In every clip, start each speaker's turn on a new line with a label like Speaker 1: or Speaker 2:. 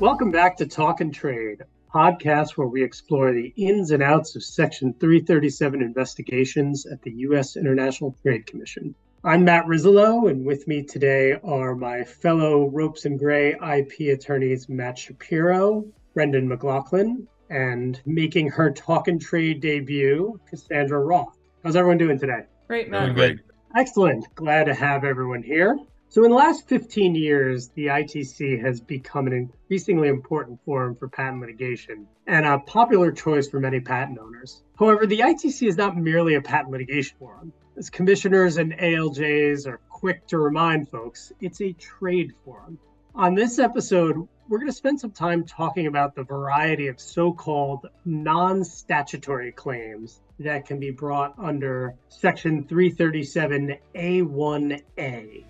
Speaker 1: Welcome back to Talkin' Trade, podcast where we explore the ins and outs of Section 337 investigations at the U.S. International Trade Commission. I'm Matt Rizzolo, and with me today are my fellow Ropes and Gray IP attorneys Matt Shapiro, Brendan McLaughlin, and making her Talkin' Trade debut, Cassandra Roth. How's everyone doing today?
Speaker 2: Great, Matt.
Speaker 3: Doing great.
Speaker 1: Excellent. Glad to have everyone here. So, in the last 15 years, the ITC has become an increasingly important forum for patent litigation and a popular choice for many patent owners. However, the ITC is not merely a patent litigation forum. As commissioners and ALJs are quick to remind folks, it's a trade forum. On this episode, we're going to spend some time talking about the variety of so called non statutory claims that can be brought under Section 337A1A.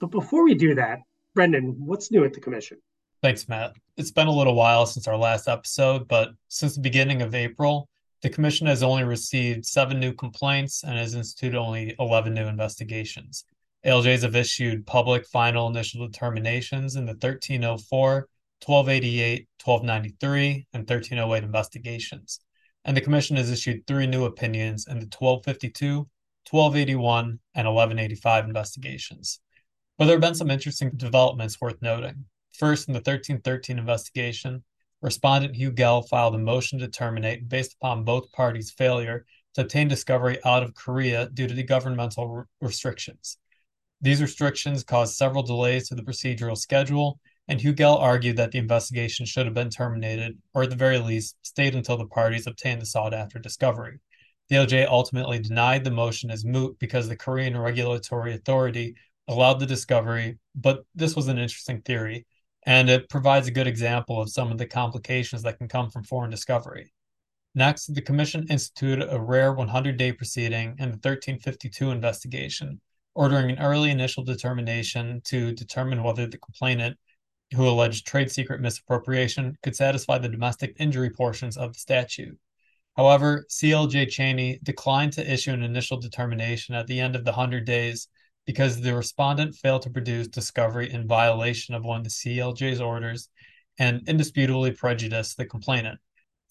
Speaker 1: But before we do that, Brendan, what's new at the Commission?
Speaker 3: Thanks, Matt. It's been a little while since our last episode, but since the beginning of April, the Commission has only received seven new complaints and has instituted only 11 new investigations. ALJs have issued public final initial determinations in the 1304, 1288, 1293, and 1308 investigations. And the Commission has issued three new opinions in the 1252, 1281, and 1185 investigations. But there have been some interesting developments worth noting. First, in the 1313 investigation, respondent Hugel filed a motion to terminate based upon both parties' failure to obtain discovery out of Korea due to the governmental re- restrictions. These restrictions caused several delays to the procedural schedule, and Hugel argued that the investigation should have been terminated, or at the very least, stayed until the parties obtained the sought after discovery. The ALJ ultimately denied the motion as moot because the Korean regulatory authority allowed the discovery, but this was an interesting theory, and it provides a good example of some of the complications that can come from foreign discovery. Next, the Commission instituted a rare 100 day proceeding in the 1352 investigation, ordering an early initial determination to determine whether the complainant, who alleged trade secret misappropriation, could satisfy the domestic injury portions of the statute. However, CLJ Cheney declined to issue an initial determination at the end of the 100 days because the respondent failed to produce discovery in violation of one of the CLJ's orders and indisputably prejudiced the complainant.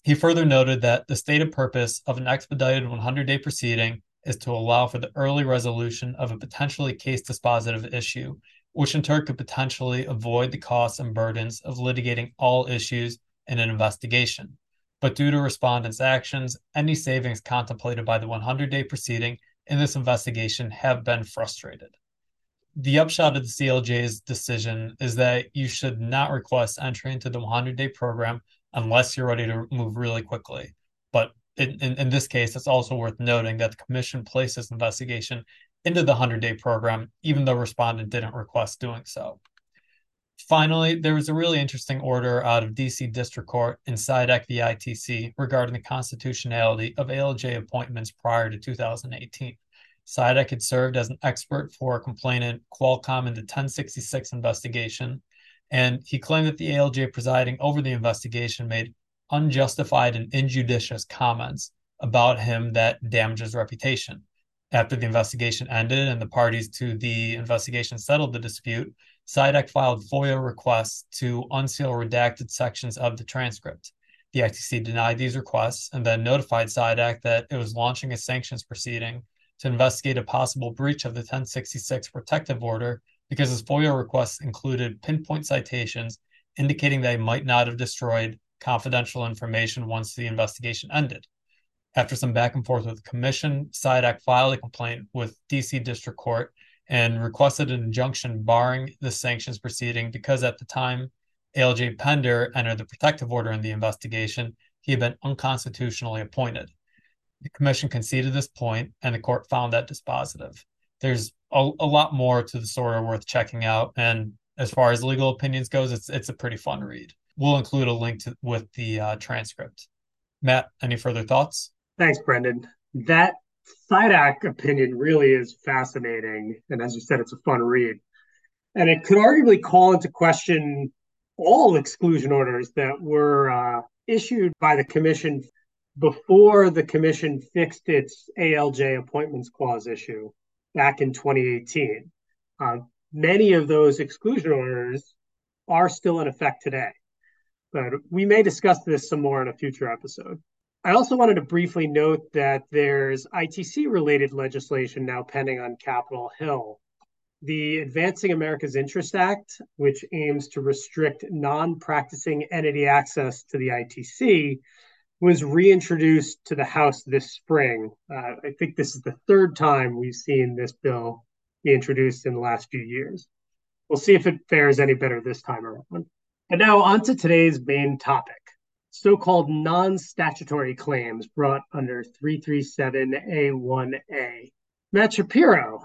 Speaker 3: He further noted that the stated purpose of an expedited 100 day proceeding is to allow for the early resolution of a potentially case dispositive issue, which in turn could potentially avoid the costs and burdens of litigating all issues in an investigation. But due to respondents' actions, any savings contemplated by the 100 day proceeding in this investigation have been frustrated. The upshot of the CLJ's decision is that you should not request entry into the 100 day program unless you're ready to move really quickly. But in, in, in, this case, it's also worth noting that the commission placed this investigation into the 100 day program, even though respondent didn't request doing so. Finally, there was a really interesting order out of DC District Court in Sidak v. ITC regarding the constitutionality of ALJ appointments prior to 2018. Sidak had served as an expert for complainant Qualcomm in the 1066 investigation, and he claimed that the ALJ presiding over the investigation made unjustified and injudicious comments about him that damaged his reputation. After the investigation ended and the parties to the investigation settled the dispute, Sidak filed FOIA requests to unseal redacted sections of the transcript. The FTC denied these requests and then notified Sidak that it was launching a sanctions proceeding to investigate a possible breach of the 1066 protective order because his FOIA requests included pinpoint citations indicating he might not have destroyed confidential information once the investigation ended. After some back and forth with the commission, SIDAC filed a complaint with DC District Court and requested an injunction barring the sanctions proceeding because at the time ALJ Pender entered the protective order in the investigation, he had been unconstitutionally appointed. The commission conceded this point, and the court found that dispositive. There's a, a lot more to the story worth checking out, and as far as legal opinions goes, it's it's a pretty fun read. We'll include a link to with the uh, transcript. Matt, any further thoughts?
Speaker 1: Thanks, Brendan. That Sidak opinion really is fascinating. And as you said, it's a fun read. And it could arguably call into question all exclusion orders that were uh, issued by the commission before the commission fixed its ALJ appointments clause issue back in 2018. Uh, many of those exclusion orders are still in effect today. But we may discuss this some more in a future episode. I also wanted to briefly note that there's ITC related legislation now pending on Capitol Hill. The Advancing America's Interest Act, which aims to restrict non practicing entity access to the ITC, was reintroduced to the House this spring. Uh, I think this is the third time we've seen this bill be introduced in the last few years. We'll see if it fares any better this time around. And now, on to today's main topic so called non statutory claims brought under 337A1A. Matt Shapiro,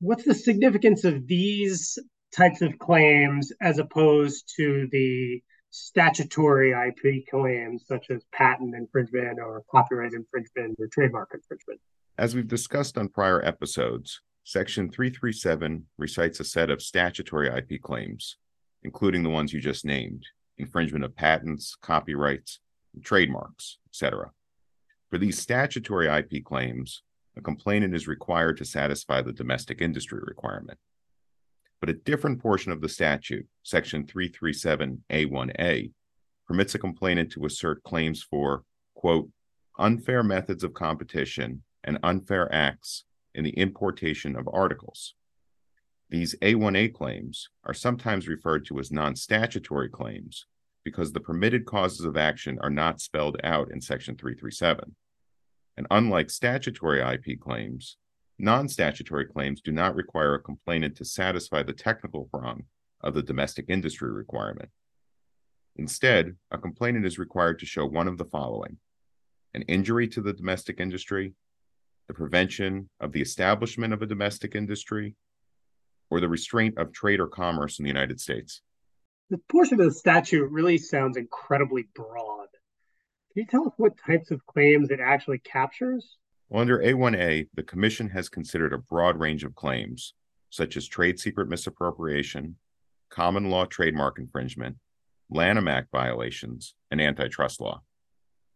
Speaker 1: what's the significance of these types of claims as opposed to the statutory IP claims such as patent infringement or copyright infringement or trademark infringement?
Speaker 2: As we've discussed on prior episodes, Section 337 recites a set of statutory IP claims, including the ones you just named infringement of patents, copyrights, trademarks, etc. For these statutory IP claims, a complainant is required to satisfy the domestic industry requirement. But a different portion of the statute, Section 337A1A, permits a complainant to assert claims for, quote, unfair methods of competition and unfair acts in the importation of articles. These A1A claims are sometimes referred to as non statutory claims because the permitted causes of action are not spelled out in Section 337. And unlike statutory IP claims, non statutory claims do not require a complainant to satisfy the technical prong of the domestic industry requirement. Instead, a complainant is required to show one of the following an injury to the domestic industry, the prevention of the establishment of a domestic industry, or the restraint of trade or commerce in the United States.
Speaker 1: The portion of the statute really sounds incredibly broad. Can you tell us what types of claims it actually captures?
Speaker 2: Well, under A1A, the Commission has considered a broad range of claims, such as trade secret misappropriation, common law trademark infringement, Lanham Act violations, and antitrust law.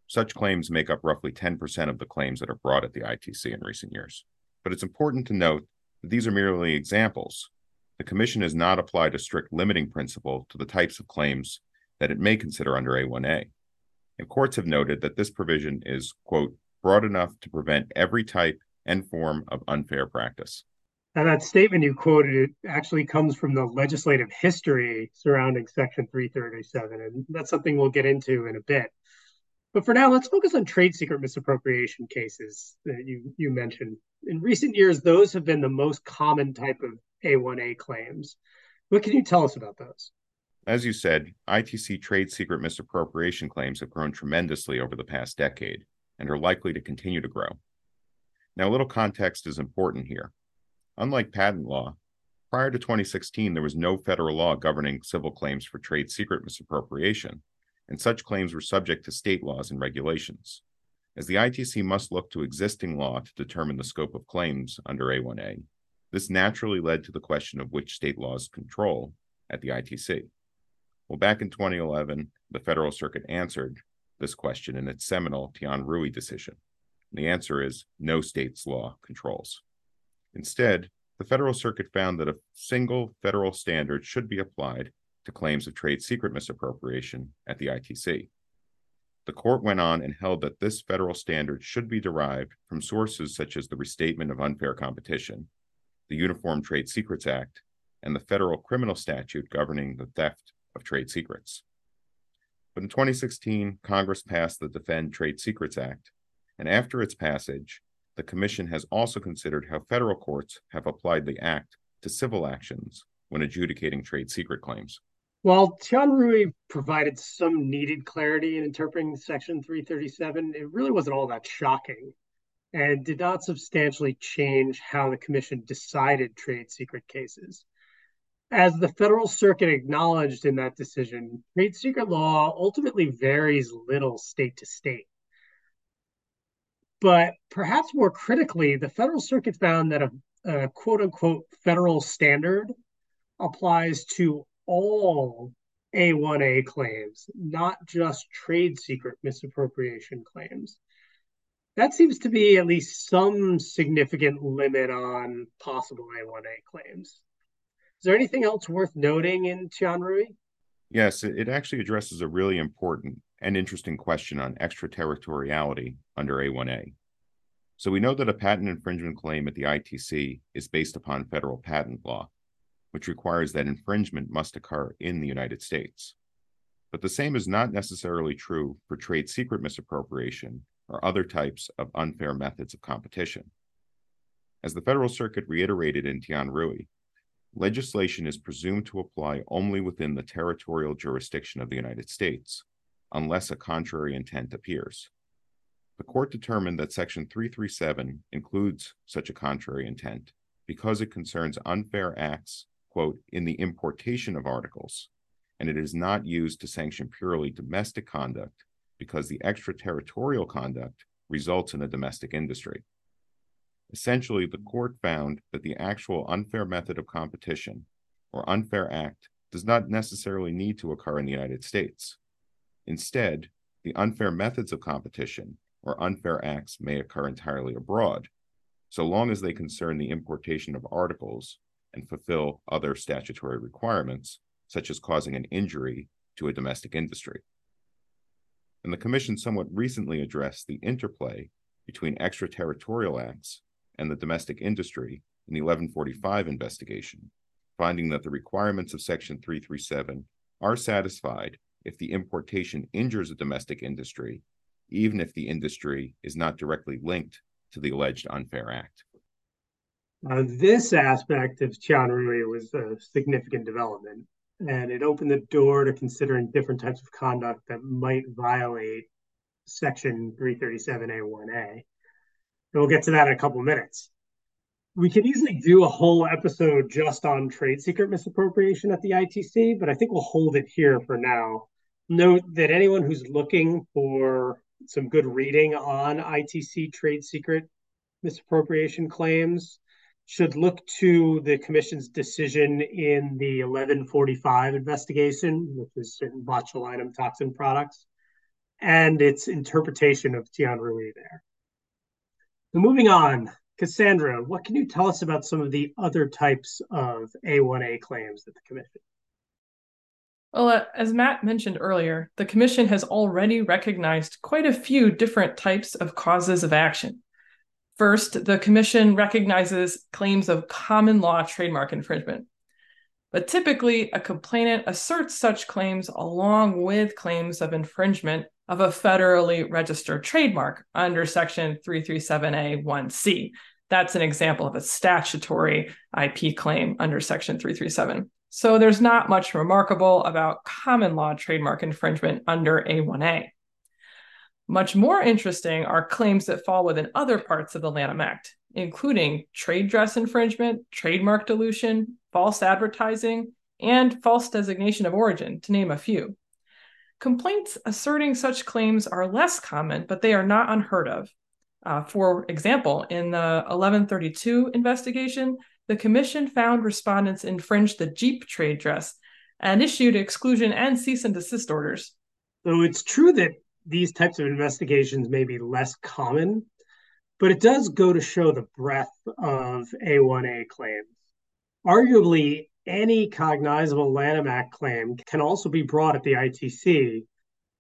Speaker 2: Such claims make up roughly 10% of the claims that are brought at the ITC in recent years. But it's important to note these are merely examples. The Commission has not applied a strict limiting principle to the types of claims that it may consider under A1A. And courts have noted that this provision is, quote, broad enough to prevent every type and form of unfair practice.
Speaker 1: And that statement you quoted it actually comes from the legislative history surrounding Section 337, and that's something we'll get into in a bit. But for now, let's focus on trade secret misappropriation cases that you, you mentioned. In recent years, those have been the most common type of A1A claims. What can you tell us about those?
Speaker 2: As you said, ITC trade secret misappropriation claims have grown tremendously over the past decade and are likely to continue to grow. Now, a little context is important here. Unlike patent law, prior to 2016, there was no federal law governing civil claims for trade secret misappropriation, and such claims were subject to state laws and regulations. As the ITC must look to existing law to determine the scope of claims under A1A, this naturally led to the question of which state laws control at the ITC. Well, back in 2011, the Federal Circuit answered this question in its seminal Tian Rui decision. The answer is no state's law controls. Instead, the Federal Circuit found that a single federal standard should be applied to claims of trade secret misappropriation at the ITC. The court went on and held that this federal standard should be derived from sources such as the Restatement of Unfair Competition, the Uniform Trade Secrets Act, and the federal criminal statute governing the theft of trade secrets. But in 2016, Congress passed the Defend Trade Secrets Act, and after its passage, the Commission has also considered how federal courts have applied the Act to civil actions when adjudicating trade secret claims.
Speaker 1: While Tian Rui provided some needed clarity in interpreting Section 337, it really wasn't all that shocking and did not substantially change how the Commission decided trade secret cases. As the Federal Circuit acknowledged in that decision, trade secret law ultimately varies little state to state. But perhaps more critically, the Federal Circuit found that a, a quote unquote federal standard applies to all A1A claims, not just trade secret misappropriation claims. That seems to be at least some significant limit on possible A1A claims. Is there anything else worth noting in Tian Rui?
Speaker 2: Yes, it actually addresses a really important and interesting question on extraterritoriality under A1A. So we know that a patent infringement claim at the ITC is based upon federal patent law, which requires that infringement must occur in the United States. But the same is not necessarily true for trade secret misappropriation or other types of unfair methods of competition. As the Federal Circuit reiterated in Tian Rui, legislation is presumed to apply only within the territorial jurisdiction of the United States, unless a contrary intent appears. The court determined that Section 337 includes such a contrary intent because it concerns unfair acts, quote, in the importation of articles, and it is not used to sanction purely domestic conduct because the extraterritorial conduct results in a domestic industry. Essentially, the court found that the actual unfair method of competition or unfair act does not necessarily need to occur in the United States. Instead, the unfair methods of competition or unfair acts may occur entirely abroad, so long as they concern the importation of articles and fulfill other statutory requirements, such as causing an injury to a domestic industry. And the Commission somewhat recently addressed the interplay between extraterritorial acts and the domestic industry in the 1145 investigation, finding that the requirements of Section 337 are satisfied if the importation injures a domestic industry, even if the industry is not directly linked to the alleged unfair act.
Speaker 1: Uh, this aspect of Tian Rui was a significant development, and it opened the door to considering different types of conduct that might violate Section 337A1A. And we'll get to that in a couple minutes. We could easily do a whole episode just on trade secret misappropriation at the ITC, but I think we'll hold it here for now. Note that anyone who's looking for some good reading on ITC trade secret misappropriation claims should look to the commission's decision in the 1145 investigation, which is certain botulinum toxin products, and its interpretation of Tian Rui there. So moving on, Cassandra, what can you tell us about some of the other types of A1A claims that the Commission?
Speaker 4: Well, uh, as Matt mentioned earlier, the Commission has already recognized quite a few different types of causes of action. First, the Commission recognizes claims of common law trademark infringement. But typically, a complainant asserts such claims along with claims of infringement of a federally registered trademark under Section 337A1C. That's an example of a statutory IP claim under Section 337. So there's not much remarkable about common law trademark infringement under A1A. Much more interesting are claims that fall within other parts of the Lanham Act, including trade dress infringement, trademark dilution, false advertising, and false designation of origin, to name a few. Complaints asserting such claims are less common, but they are not unheard of. Uh, for example, in the 1132 investigation, the commission found respondents infringed the Jeep trade dress and issued exclusion and cease and desist orders.
Speaker 1: So it's true that these types of investigations may be less common, but it does go to show the breadth of A1A claims. Arguably, any cognizable Lanham Act claim can also be brought at the ITC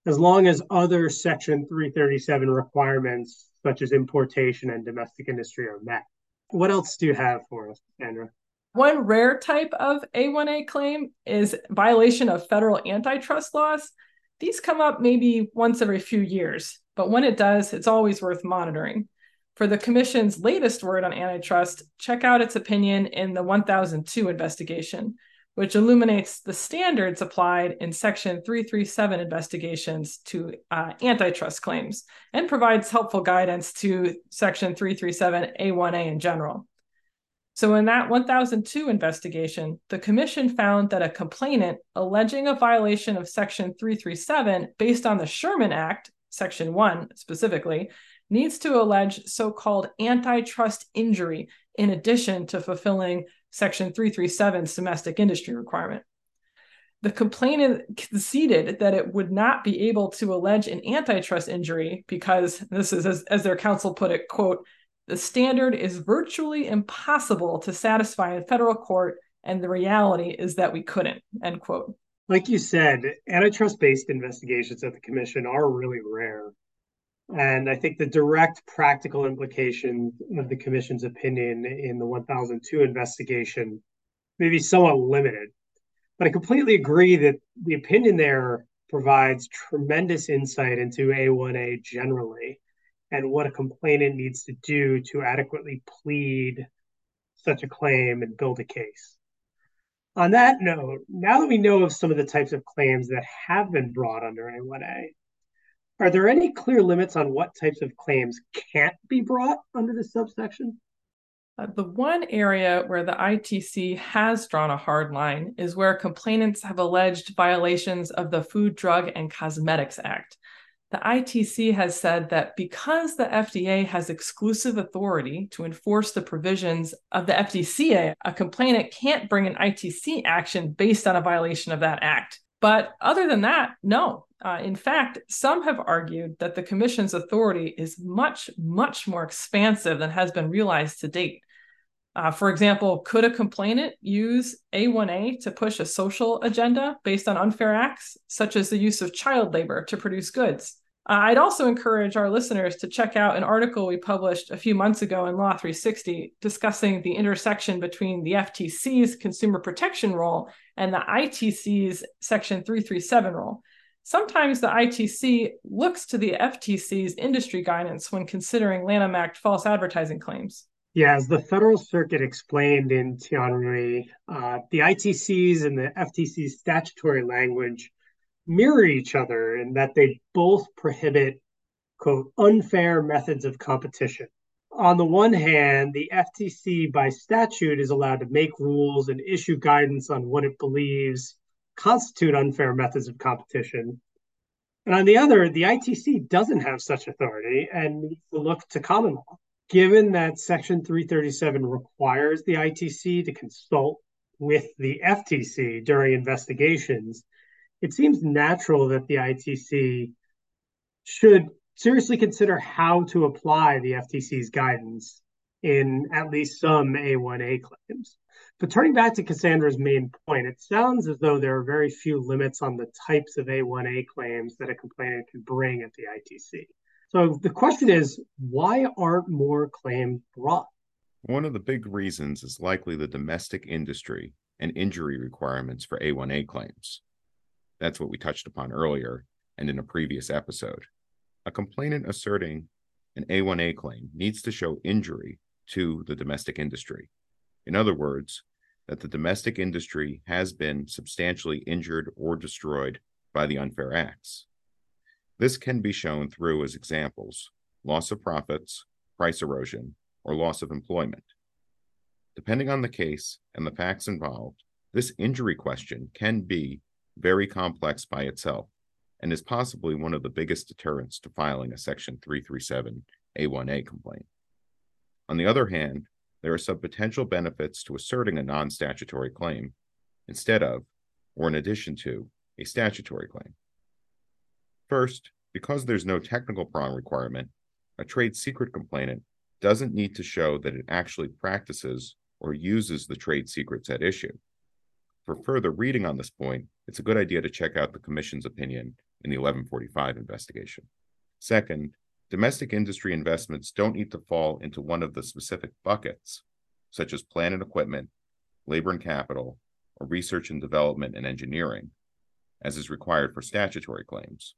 Speaker 1: as long as other Section 337 requirements, such as importation and domestic industry, are met. What else do you have for us, Sandra?
Speaker 4: One rare type of A1A claim is violation of federal antitrust laws. These come up maybe once every few years, but when it does, it's always worth monitoring. For the Commission's latest word on antitrust, check out its opinion in the 1002 investigation, which illuminates the standards applied in Section 337 investigations to uh, antitrust claims and provides helpful guidance to Section 337 A1A in general. So, in that 1002 investigation, the Commission found that a complainant alleging a violation of Section 337 based on the Sherman Act, Section 1 specifically, needs to allege so called antitrust injury in addition to fulfilling Section 337's domestic industry requirement. The complainant conceded that it would not be able to allege an antitrust injury because this is, as, as their counsel put it, quote, the standard is virtually impossible to satisfy in federal court, and the reality is that we couldn't, end quote.
Speaker 1: Like you said, antitrust based investigations at the Commission are really rare. And I think the direct practical implication of the Commission's opinion in the 1002 investigation may be somewhat limited. But I completely agree that the opinion there provides tremendous insight into A1A generally and what a complainant needs to do to adequately plead such a claim and build a case. On that note, now that we know of some of the types of claims that have been brought under A1A, are there any clear limits on what types of claims can't be brought under this subsection?
Speaker 4: Uh, the one area where the ITC has drawn a hard line is where complainants have alleged violations of the Food, Drug, and Cosmetics Act, the ITC has said that because the FDA has exclusive authority to enforce the provisions of the FDCA, a complainant can't bring an ITC action based on a violation of that act. But other than that, no. Uh, in fact, some have argued that the Commission's authority is much, much more expansive than has been realized to date. Uh, for example, could a complainant use A1A to push a social agenda based on unfair acts, such as the use of child labor to produce goods? Uh, I'd also encourage our listeners to check out an article we published a few months ago in Law 360 discussing the intersection between the FTC's consumer protection role and the ITC's Section 337 role. Sometimes the ITC looks to the FTC's industry guidance when considering Lanham Act false advertising claims.
Speaker 1: Yeah, as the Federal Circuit explained in Tian Rui, uh, the ITC's and the FTC's statutory language mirror each other in that they both prohibit, quote, unfair methods of competition. On the one hand, the FTC by statute is allowed to make rules and issue guidance on what it believes constitute unfair methods of competition. And on the other, the ITC doesn't have such authority and needs to look to common law. Given that Section 337 requires the ITC to consult with the FTC during investigations, it seems natural that the ITC should seriously consider how to apply the FTC's guidance in at least some A1A claims. But turning back to Cassandra's main point, it sounds as though there are very few limits on the types of A1A claims that a complainant can bring at the ITC. So the question is, why aren't more claims brought?
Speaker 2: One of the big reasons is likely the domestic industry and injury requirements for A1A claims. That's what we touched upon earlier and in a previous episode. A complainant asserting an A1A claim needs to show injury to the domestic industry. In other words, that the domestic industry has been substantially injured or destroyed by the unfair acts. This can be shown through as examples loss of profits, price erosion, or loss of employment. Depending on the case and the facts involved, this injury question can be very complex by itself and is possibly one of the biggest deterrents to filing a Section 337 A1A complaint. On the other hand, there are some potential benefits to asserting a non statutory claim instead of, or in addition to, a statutory claim. First, because there's no technical prong requirement, a trade secret complainant doesn't need to show that it actually practices or uses the trade secrets at issue. For further reading on this point, it's a good idea to check out the Commission's opinion in the 1145 investigation. Second, domestic industry investments don't need to fall into one of the specific buckets, such as plant and equipment, labor and capital, or research and development and engineering, as is required for statutory claims.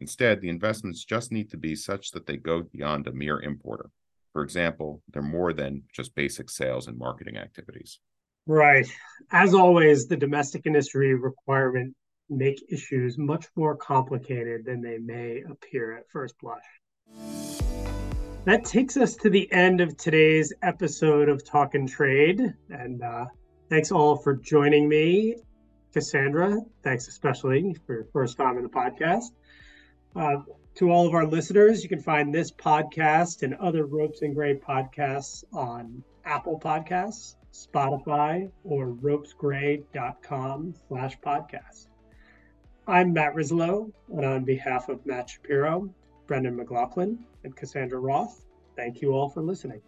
Speaker 2: Instead, the investments just need to be such that they go beyond a mere importer. For example, they're more than just basic sales and marketing activities.
Speaker 1: Right. As always, the domestic industry requirement make issues much more complicated than they may appear at first blush. That takes us to the end of today's episode of Talkin' Trade. And uh, thanks all for joining me. Cassandra, thanks especially for your first time in the podcast. Uh, to all of our listeners, you can find this podcast and other Ropes and Gray podcasts on Apple Podcasts, Spotify, or ropesgray.com slash podcast. I'm Matt Rizzolo, and on behalf of Matt Shapiro, Brendan McLaughlin, and Cassandra Roth, thank you all for listening.